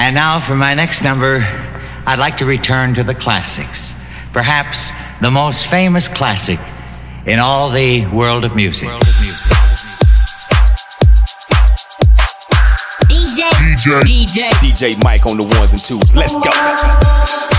And now for my next number, I'd like to return to the classics. Perhaps the most famous classic in all the world of music. DJ, DJ, DJ, DJ Mike on the ones and twos. Let's go.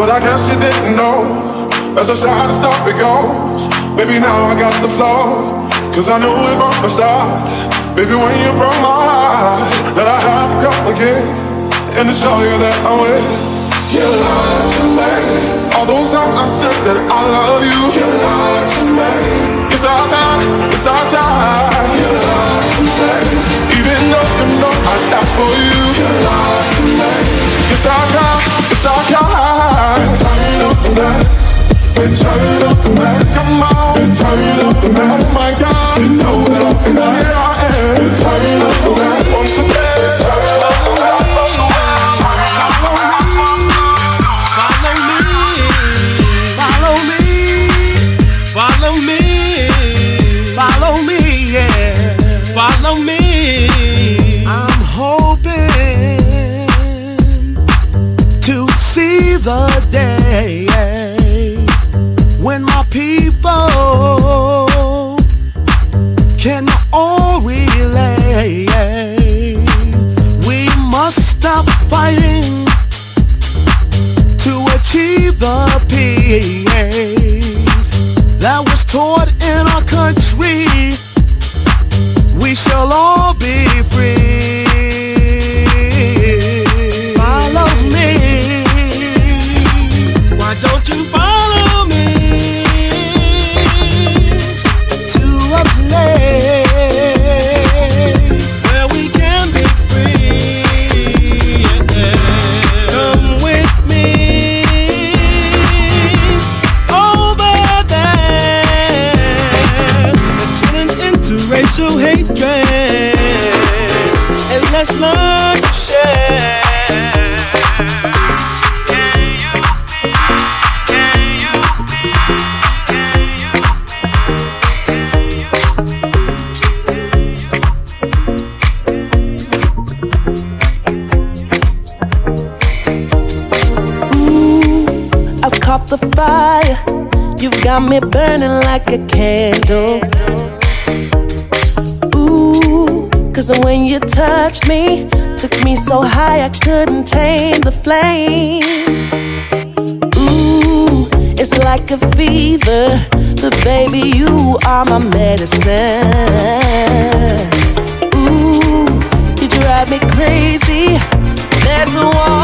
But I guess you didn't know. I sad and stop it goes. Baby, now I got the flow. Cause I knew it from the start. Baby, when you broke my heart, that I have to come again. And to show you that I'm with. You lied to me. All those times I said that I love you. You lied to me. It's our time, it's our time. You lied to me. Even though you know I die for you. You lied to me. It's our time, our time. Turn up the night. Turn up the night. Come on. Turn up the night. Oh my God. You know that I'm here I am. Turn up the night. Once again. Turn up the night. Me burning like a candle. Ooh, cause when you touched me, took me so high I couldn't tame the flame. Ooh, it's like a fever, but baby, you are my medicine. Ooh, you drive me crazy. There's a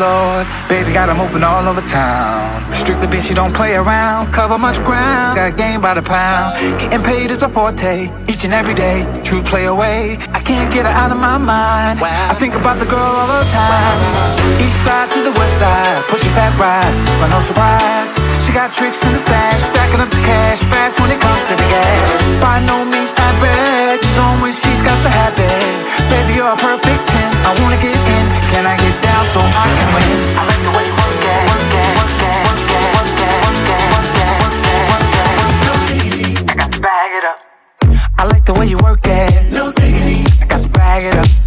lord. Baby got 'em open all over town. Strictly bitch, you don't play around. Cover much ground, got game by the pound. Getting paid is a forte, each and every day. True play away, I can't get her out of my mind. I think about the girl all the time. East side to the west side, pushing back rise, but no surprise. She got tricks in the stash, stacking up the cash fast when it comes to the gas. By no means average, she's on when she's got the habit. Baby, you're a perfect 10. I wanna get in, can I get down so I can win? I like the way you work it, work it, work it, work it, work it, work it, work it, work it, work it. I got to bag it up. I like the way you work it. No diggity. I got to bag it up.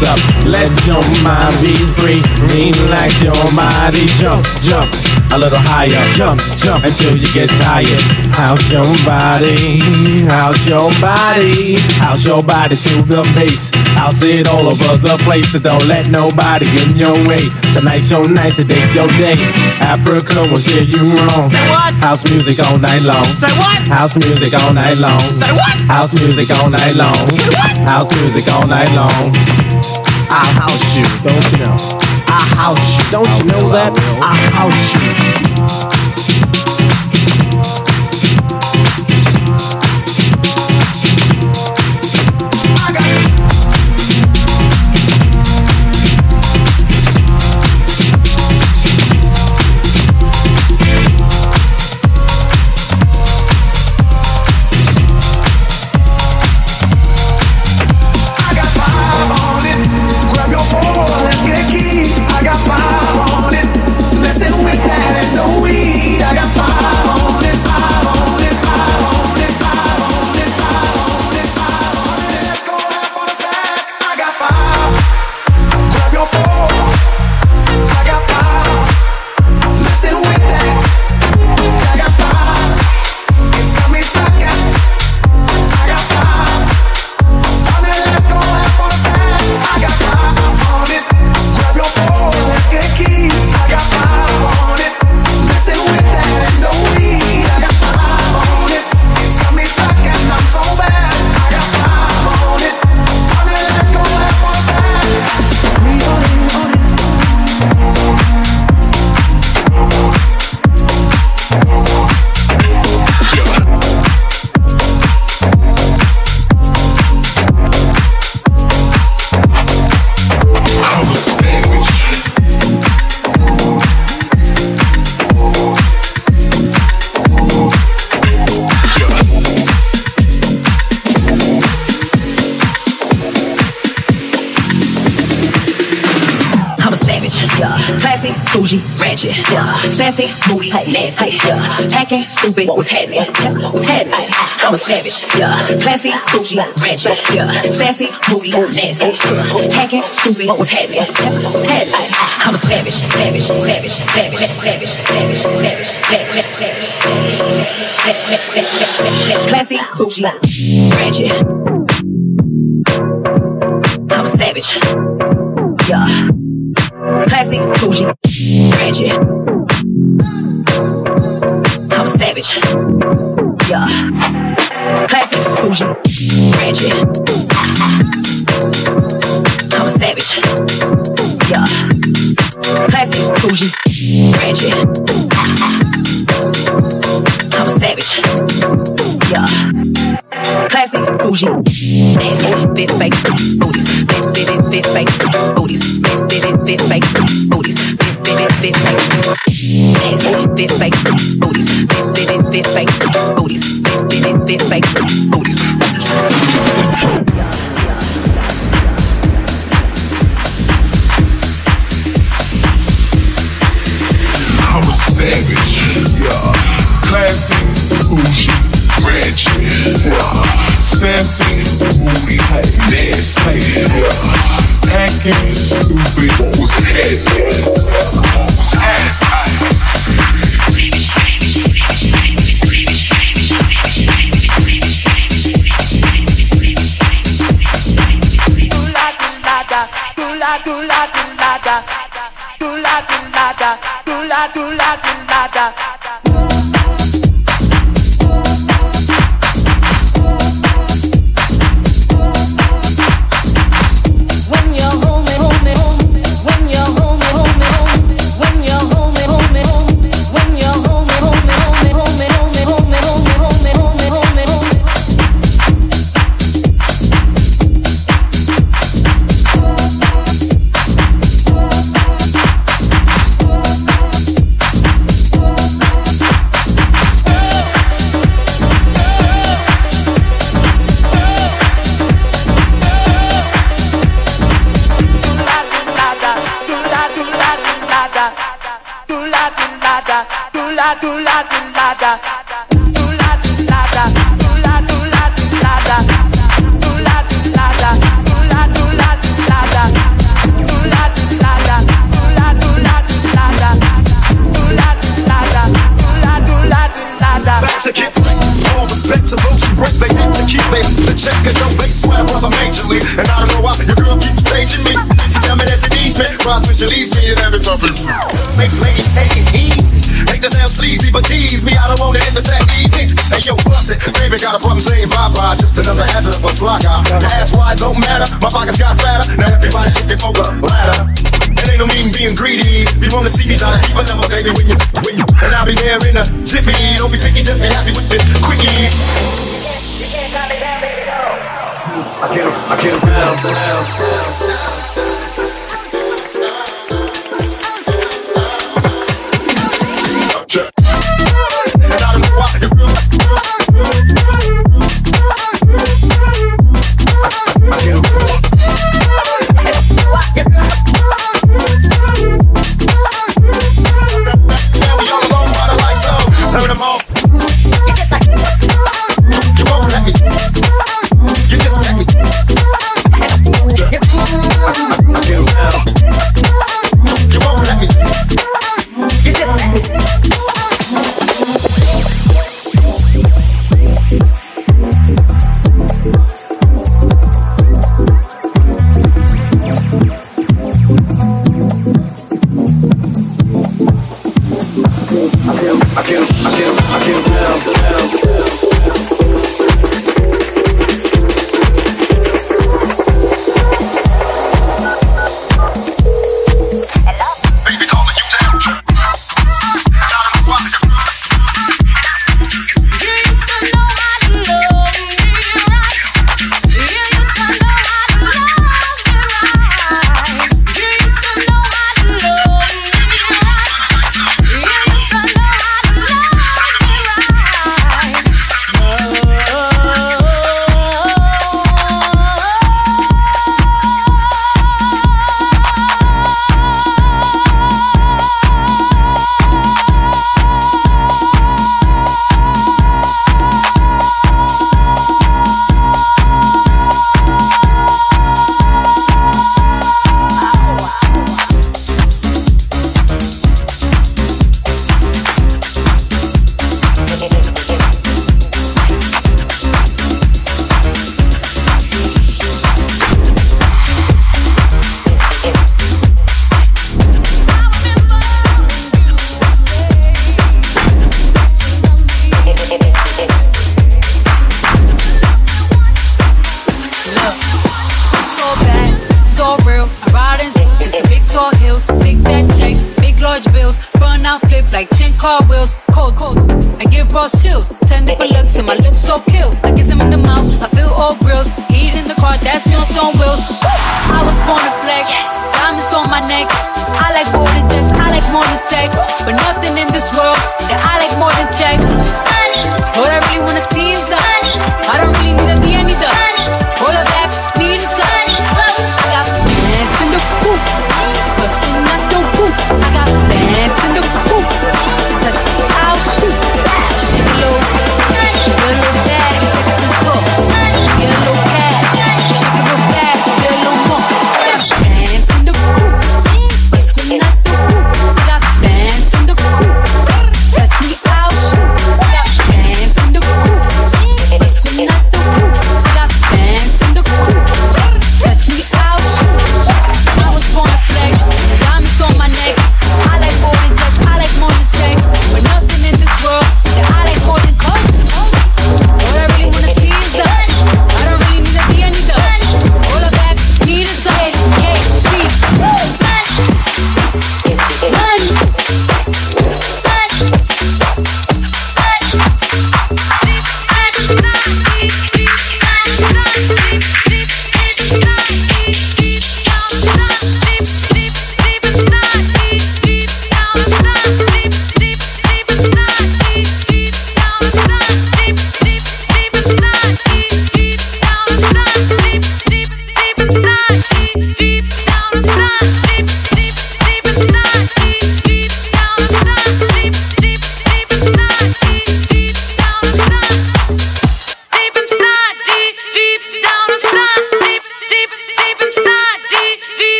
What's up. Let your mind be free. Like your body jump, jump a little higher. Jump, jump until you get tired. How's your body? How's your body? How's your body to the bass? I'll see it all over the place. So don't let nobody get in your way. Tonight's your night, today's your day. Africa will steer you wrong. Say what? House music all night long. Say what? House music all night long. Say what? House music all night long. Say what? House music all night long. I'll house you, don't you know? I'll house you, don't you know that? I'll house you. nasty, yeah. Acting stupid, what was happening? Yeah. What's happening? I'm a savage, yeah. Classy, bougie, ratchet, yeah. Sassy, moody, nasty, yeah. Acting stupid, what was happening? Yeah. What's happening? I'm a savage, savage, savage, savage, savage, savage, savage, savage, savage, classy, bougie, ratchet. I'm a savage, yeah.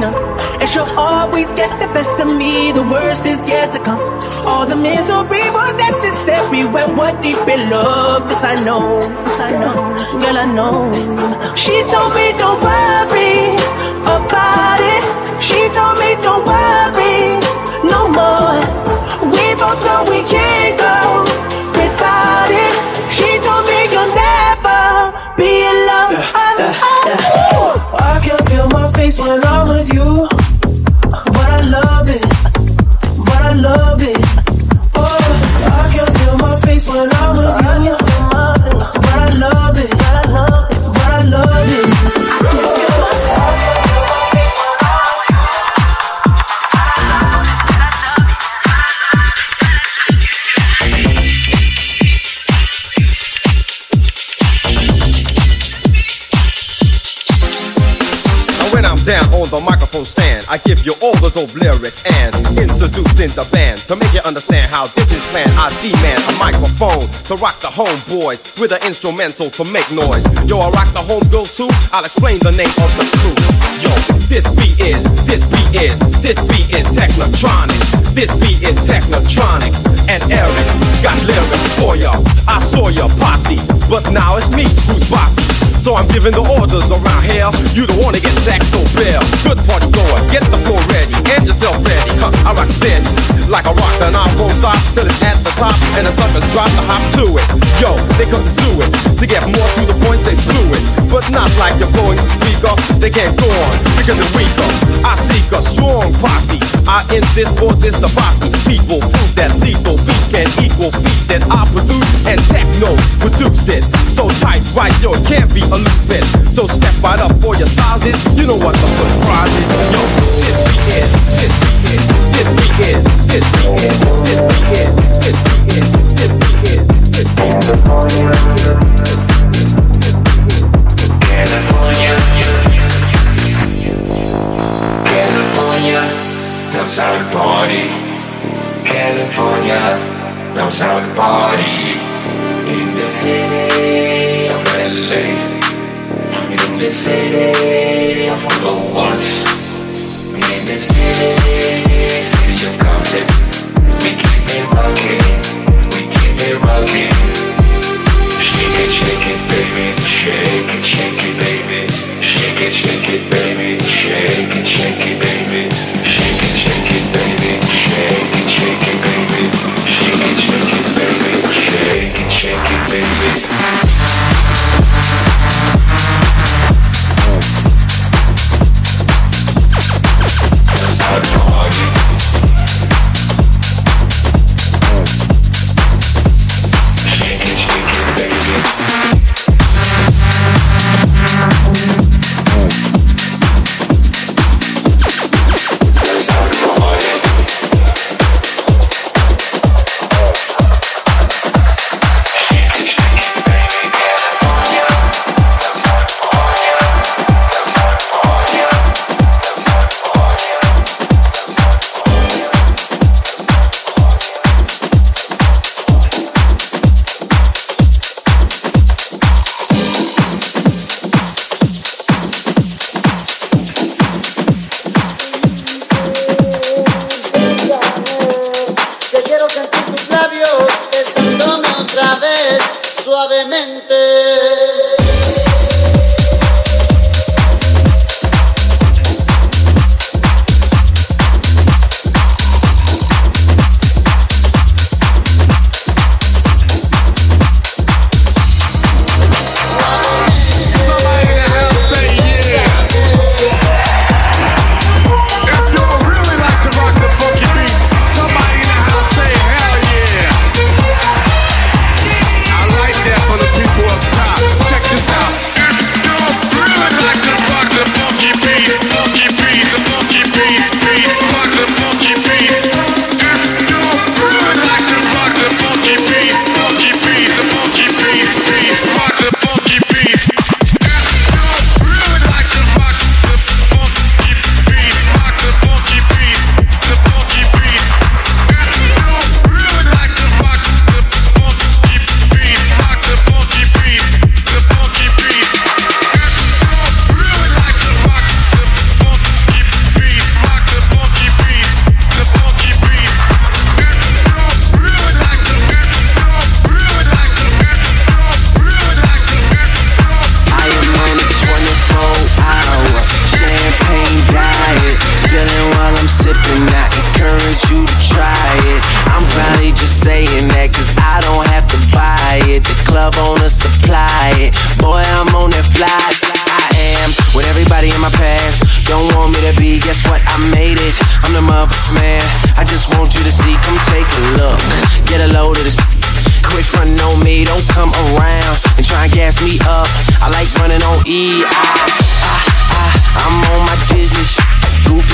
we'll both be numb. And she'll always get the best of me. The worst is yet to come. All the misery was necessary when we're deep in love. This I know, this I know, girl I know. She told me don't worry about it. She told me don't worry no more. We both know we can't go without it. She told me you'll never be alone. I can feel my when I'm with you, but I love it, but I love it. Oh, I can feel my face when the microphone stand, I give you all the dope lyrics and introducing the band to make you understand how this is planned. I demand a microphone to rock the homeboys with an instrumental to make noise. Yo, I rock the homegirls too. I'll explain the name of the crew. Yo, this beat is, this beat is, this beat is technotronic. This beat is technotronic. And Eric got lyrics for ya. I saw your posse, but now it's me who's bossy. So I'm giving the orders around here. You don't wanna get sacked so bare. Good party goers, get the floor ready. Get yourself ready. Huh, I rock steady. Like a rock and I won't stop till it's at the top. And the suckers drop the hop to it. Yo, they come to do it. To get more to the point, they blew it. But not like you're blowing speaker. They can't go on because they're weaker. I seek a strong posse. I insist for this the bossy people. Prove that lethal beats can equal beats that I produce and techno produced it. So tight, right? Yo, can't be a loose fit. So step right up for your sizes. You know what the first prize is. Yo, this is, this is, this is, this is, this is, this is, this is, this California. California knows how to party. California how to party. In the city of LA. In the city of Polo Ones. In the city, city of Compton. We keep it rocking. We keep it rocking. Shake it, shake it, baby. Shake it, shake it, baby. Shake it, shake it, baby. Shake it, shake it, baby. Shake it, shake it, baby. Shake it, shake it, baby. Shake it, shake it, baby. Shake it, shake it, baby. Up. I like running on E. I, I, I, I'm on my Disney shit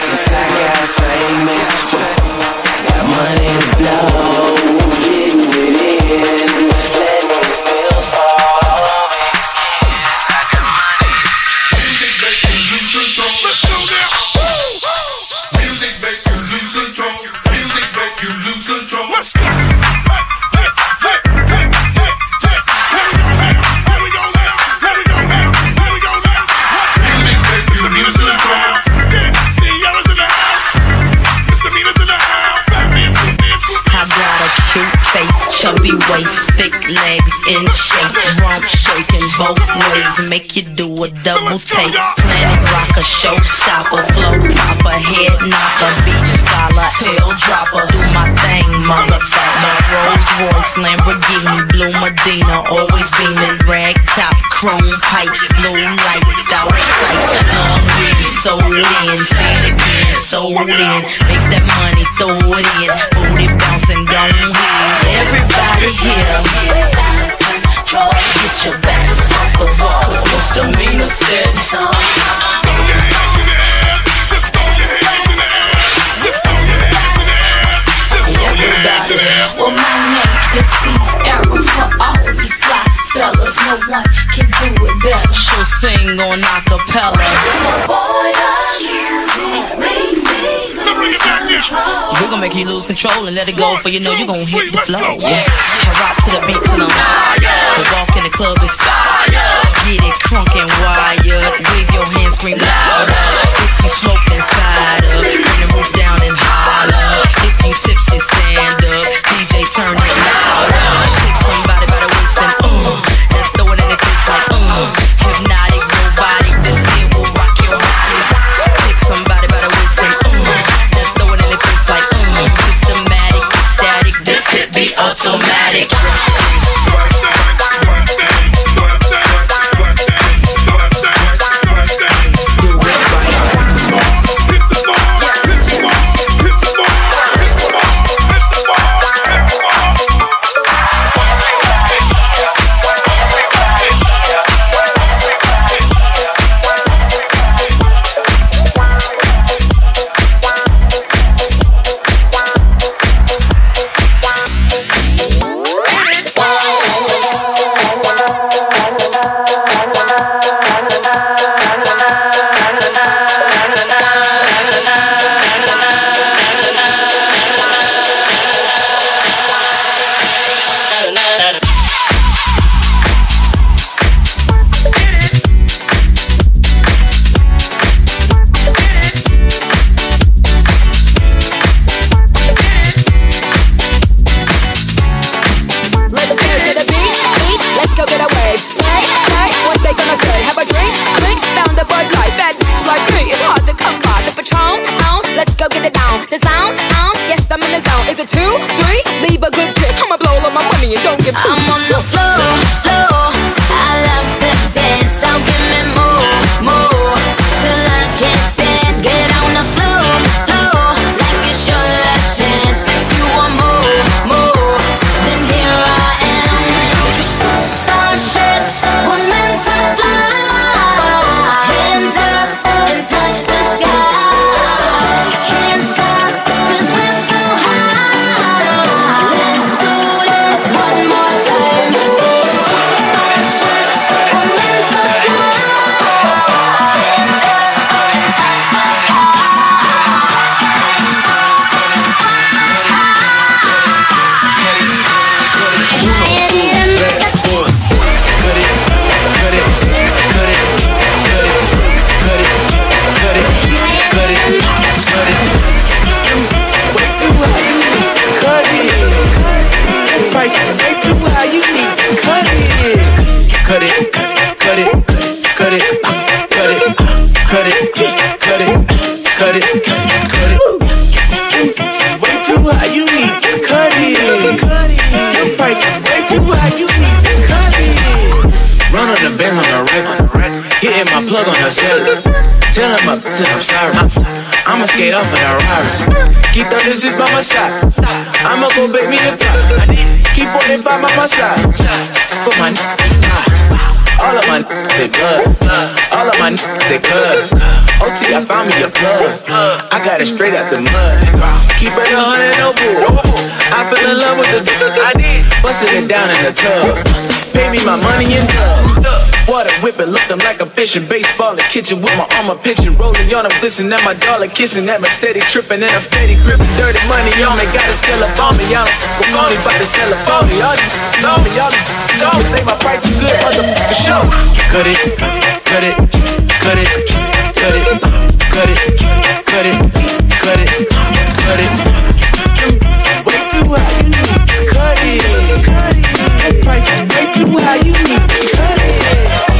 since I got famous. Got money to blow, getting it in, shaking both ways, make you do a double take. Planet rocker, showstopper, flow proper, head knocker, beat scholar, tail dropper. Do my thing, motherfucker. Rolls Royce, Lamborghini, blue Medina, always beaming, rag top, chrome pipes, blue lights out of sight. Long weed, sold in, it again, sold in. Make that money, throw it in, booty bouncing, gone ahead. Everybody here. Get your backs off the wall, misdemeanor Everybody. Well, my name is for all you fly fellas. No one can do it better. She'll sing on acapella. Boy, the music We're gonna make you lose control and let it go for you know you gonna hit the flow. I rock to the beat till I'm higher. The walk in the club is fire. Get it crunk and wired. Wave your hands, scream louder. If you smoke, then fired up. Bring the roof down and holler. fishing, baseball in the kitchen with my armor pitching, rolling on, I'm glistening at my dollar kissing, at my steady tripping, and I'm steady gripping dirty money on me. got a scale up on me, y'all. We're only about to sell up on me, y'all. Saw me, y'all. Saw me, say my price is good, motherfucker, show. Cut it, cut it, cut it, cut it, cut it, cut it, cut it, cut it. Way too high, you need to cut it. That price is way too high, you need to cut it.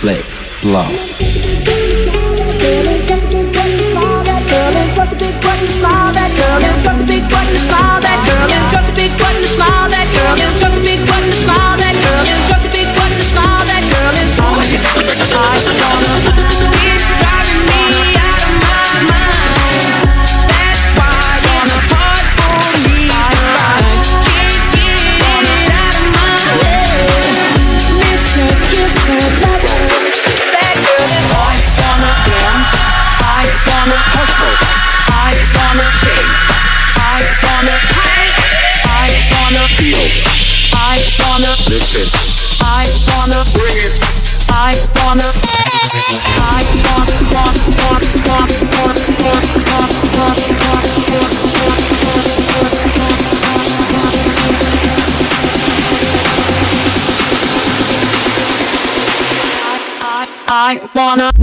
Slick, blow. feels. I wanna listen. I wanna bring it. I wanna. I wanna. want, want, want, want, want, want, want, want. I wanna.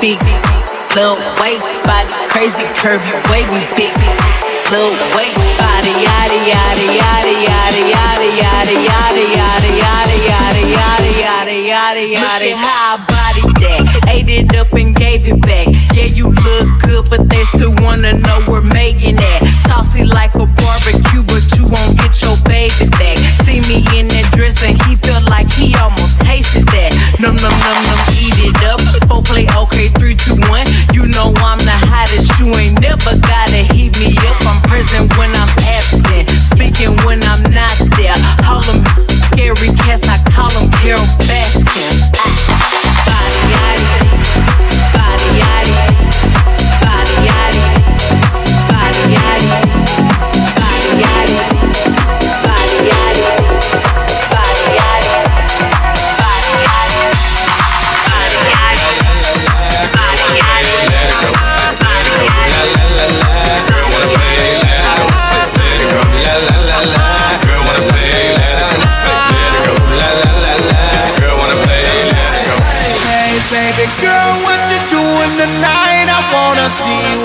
Big. Little waist, body crazy, curvy, wavy, big. Little waist,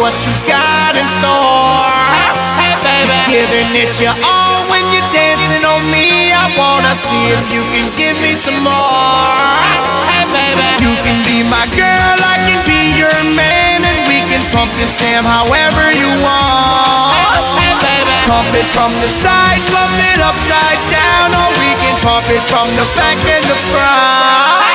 what you got in store. Hey baby, giving it your all when you're dancing on me. I wanna see if you can give me some more. Hey baby, you can be my girl, I can be your man, and we can pump this jam however you want. Hey baby, pump it from the side, pump it upside down, or we can pump it from the back and the front.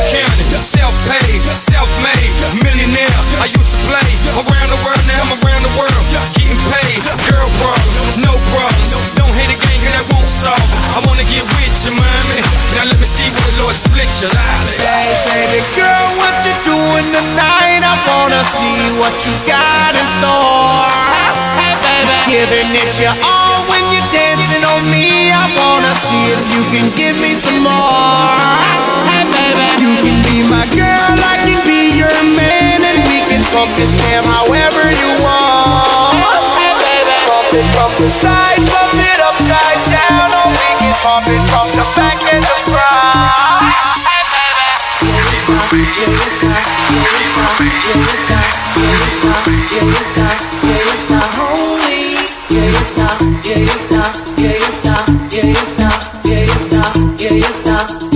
Girl no. Don't a cause won't. I wanna get with you, mommy. Now let me see what the Lord split you loudly. Hey, baby girl, what you doing tonight? I wanna see what you got in store. Hey, baby, giving it your all when you're dancing on me. I wanna see if you can give me some more. Hey, baby, you can be my girl, I can be your man, and we can pump this jam however you want from the side, bump it upside down, we from the back and the front. Yeah, yeah, yeah, you stop.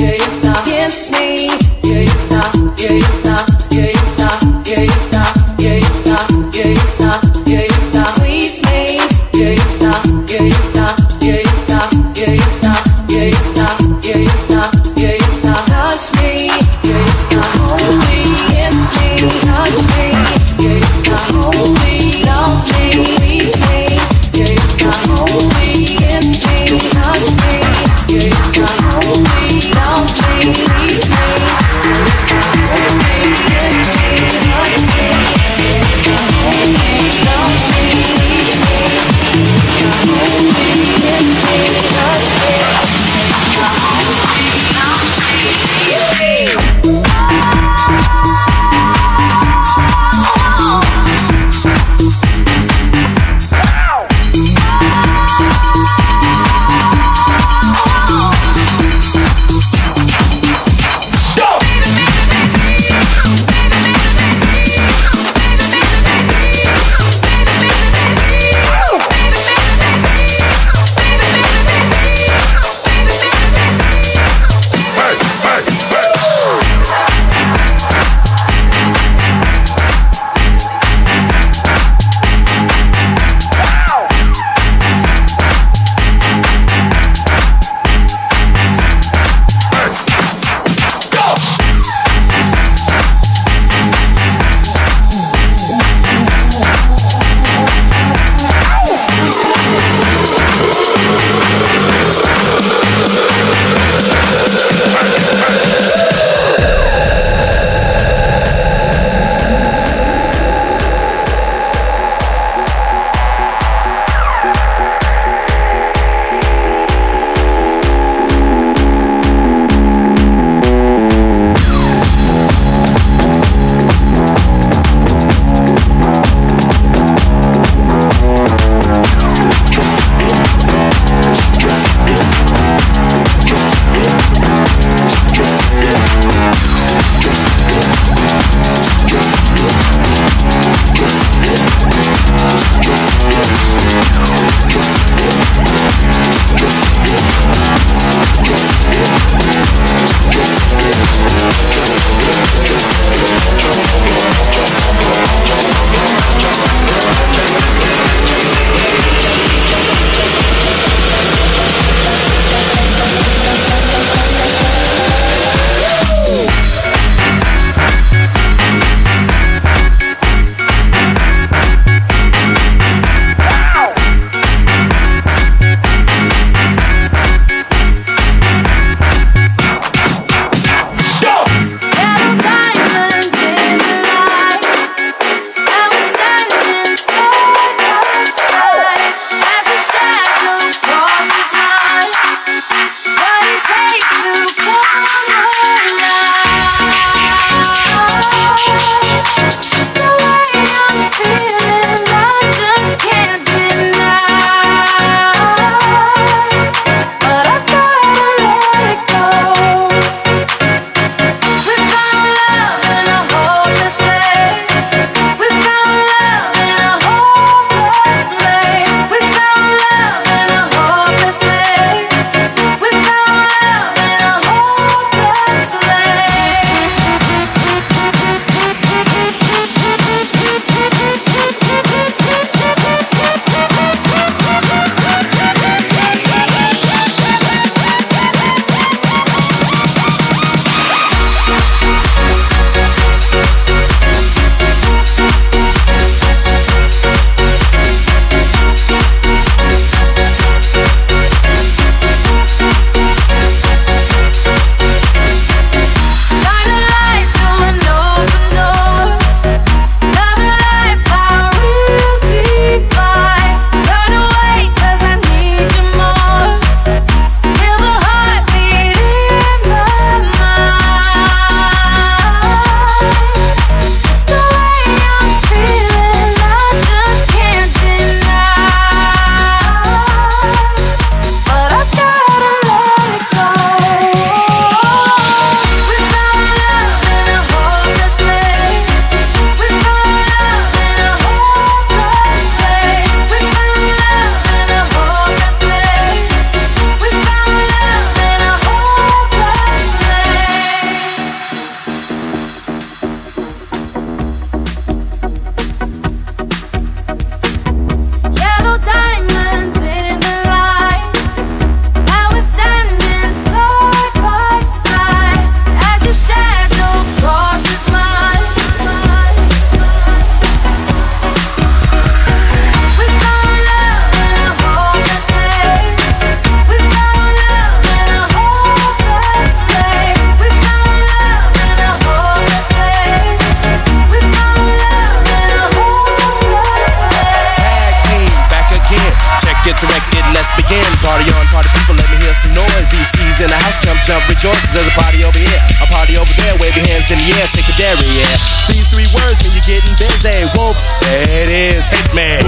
To let's begin. Party on, party people, let me hear some noise. DC's in the house, jump, jump, rejoices. There's a party over here, a party over there. Wave your hands in the air, shake the dairy, yeah. These three words mean you're getting busy. Whoop, there it is, hit me.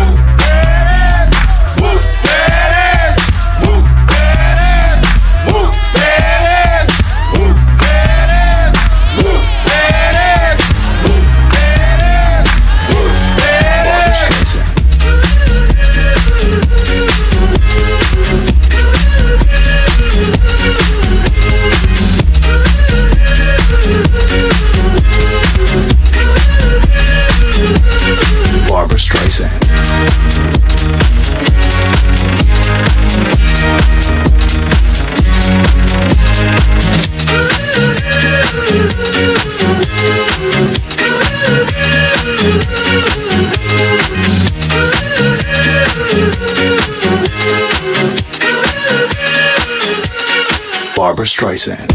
Barbra Barbra Streisand.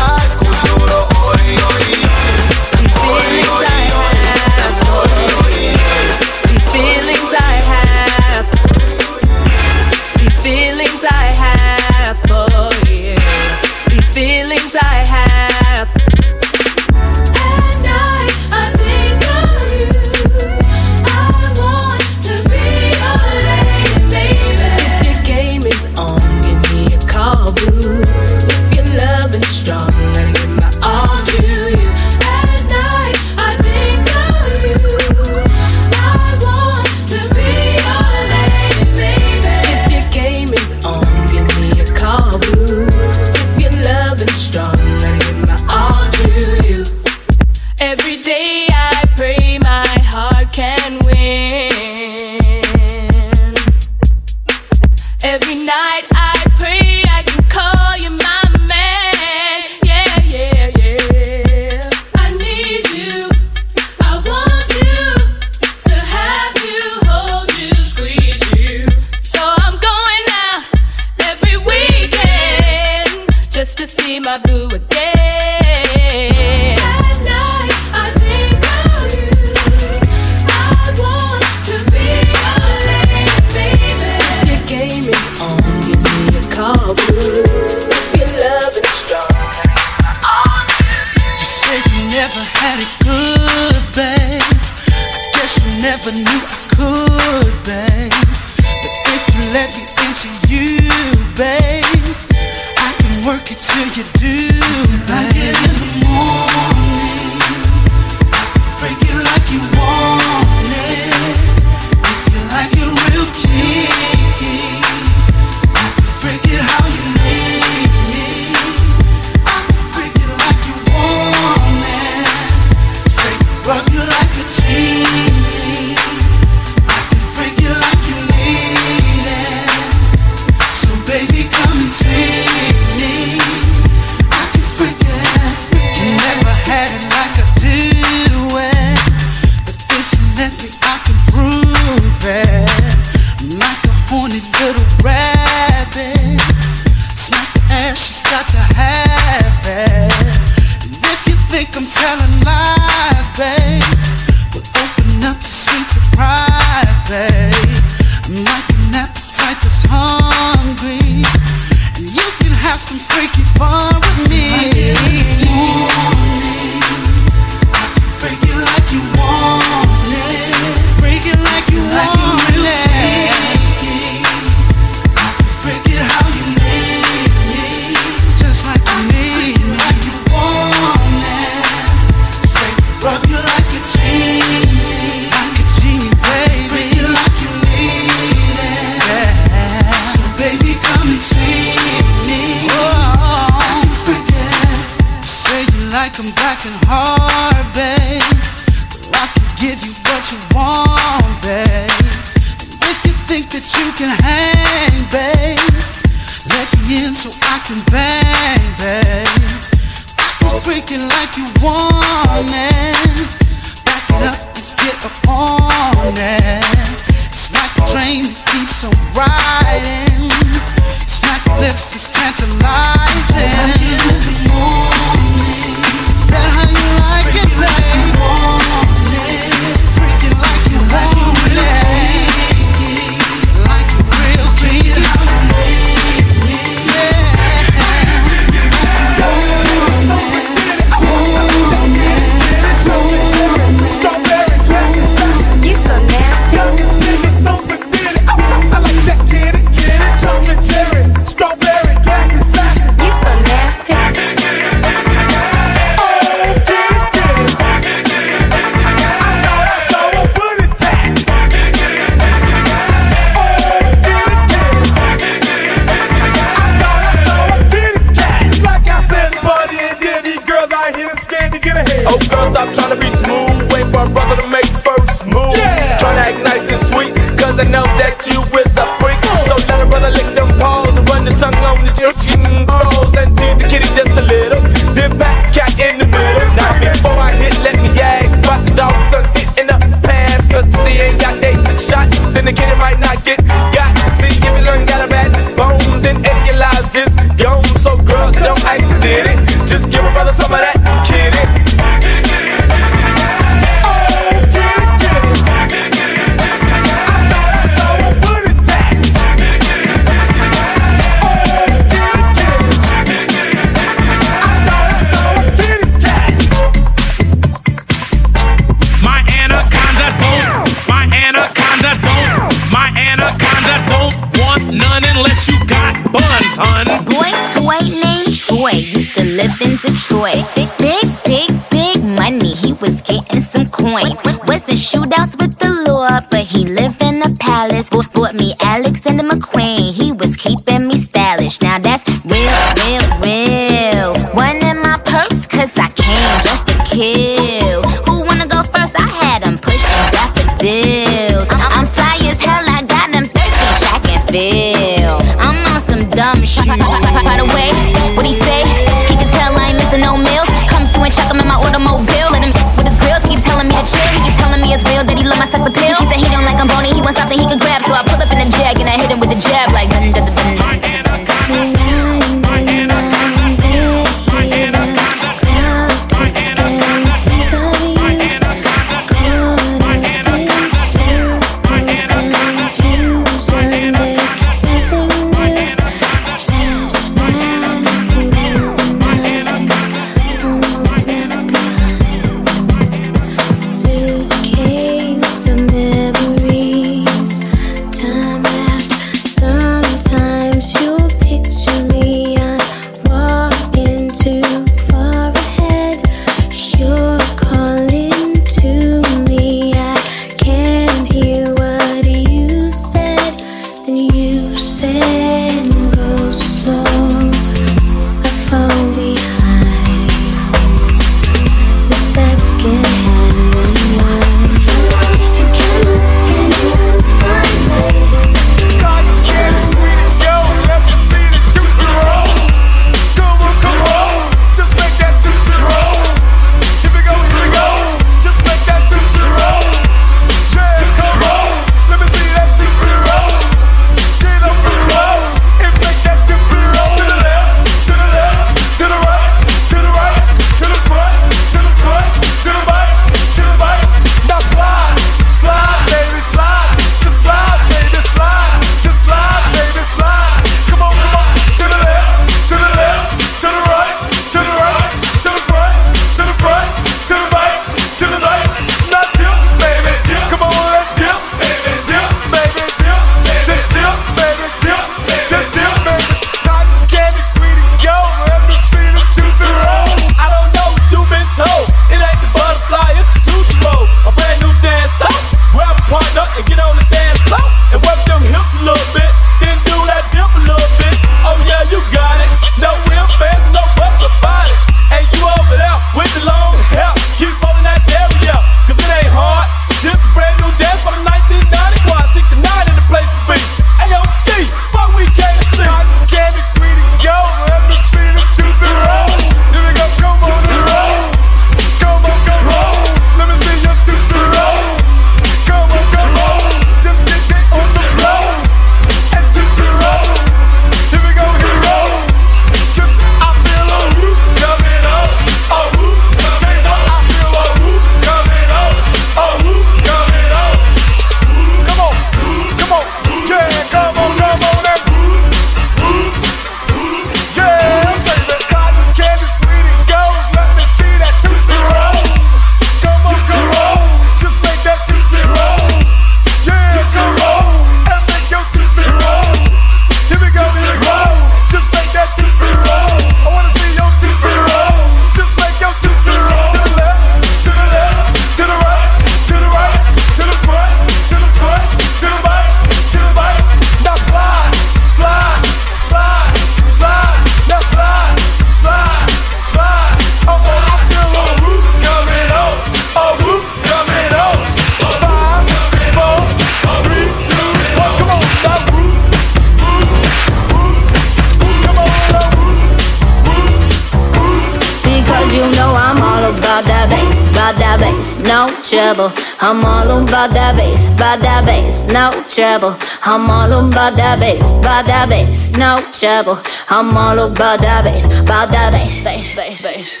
Trouble. I'm all about that bass, about that bass, no trouble. I'm all about that bass, about that bass, bass, bass, bass.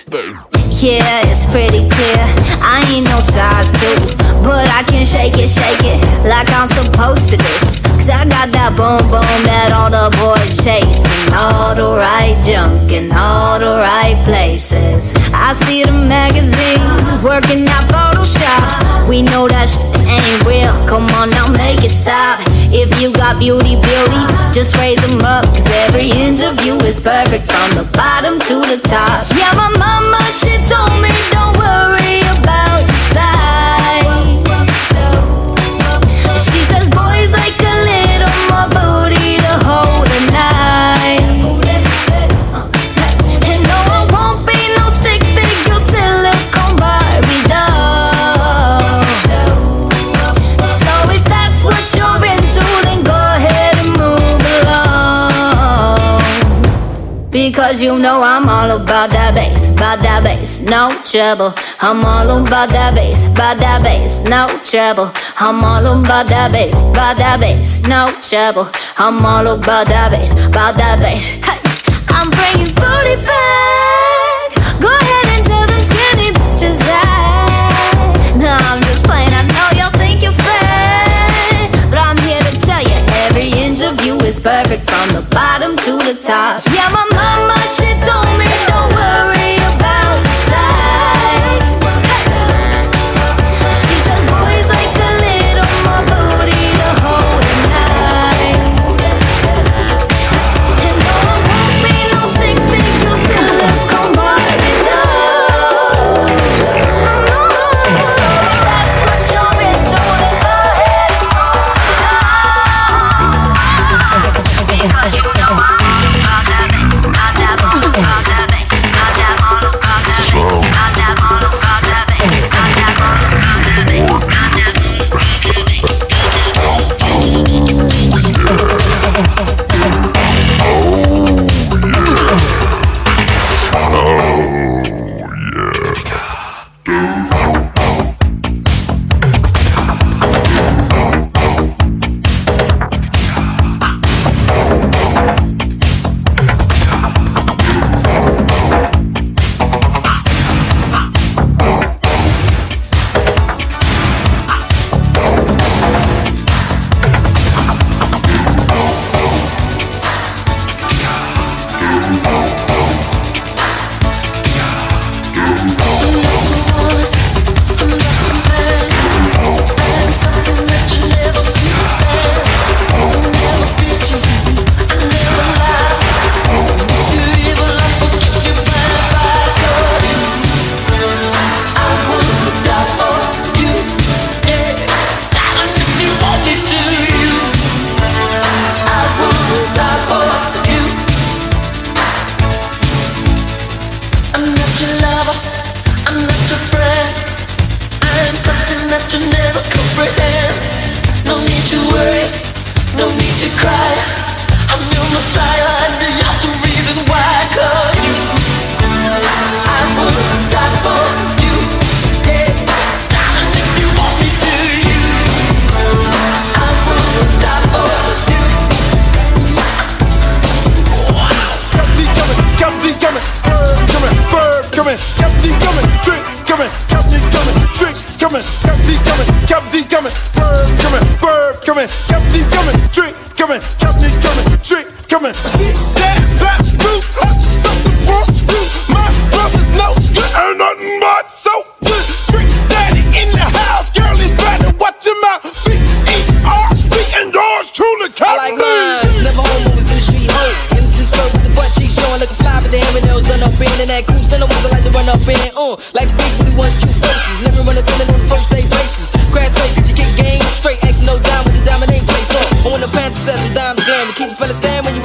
Yeah, it's pretty clear. I ain't no size two, but I can shake it, shake it like I'm supposed to do. Cause I got that boom boom that all the boys chase. And all the right junk in all the right places. I see the magazine working that Photoshop. We know that shit ain't real. Come on now, make it stop. If you got beauty, beauty, just raise them up. Cause every inch of you is perfect from the bottom to the top. Yeah, my mama, she told me don't worry about Because you know I'm all about that bass, about that bass, no trouble. I'm all about that bass, about that bass, no trouble. I'm all about that bass, about that bass, no trouble. I'm all about that bass, about that bass. Hey, I'm bringing booty back. Go ahead and tell them skinny bitches that. No, I'm just playing. I know y'all think you're fat, but I'm here to tell you every inch of you is perfect from the bottom to the top. Yeah, mama, she told me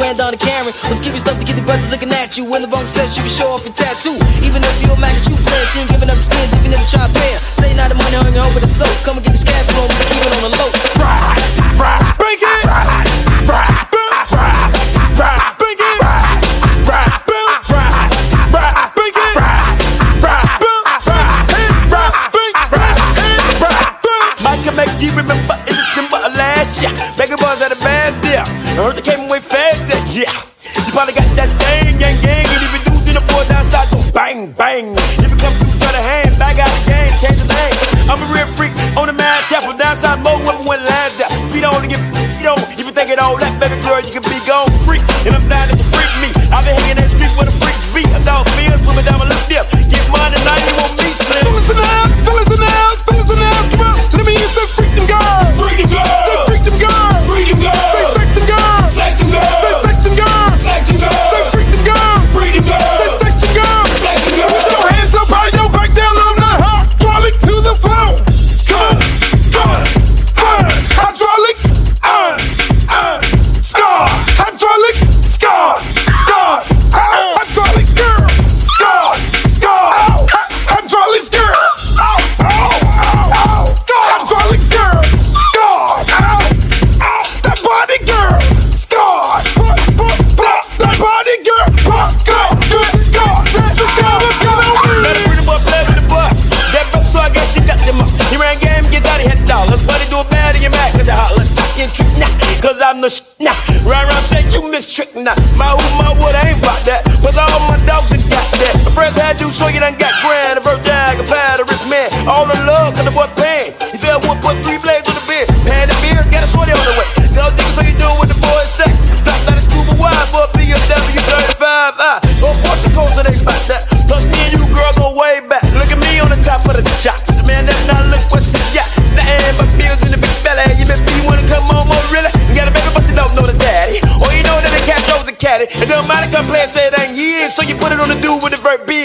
you ran down the Karen. Let's give you stuff to get the brothers looking at you. When the bunk says you can show off your tattoo. Even if you're a Mac, true player, she ain't giving up the skins if you never try to pay her. Say not the money, hungry, home with them soap. Come and get this cash me, keep it on the low.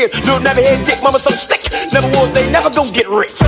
beard. Little never head dick, mama so stick. Never was, they never gonna get rich.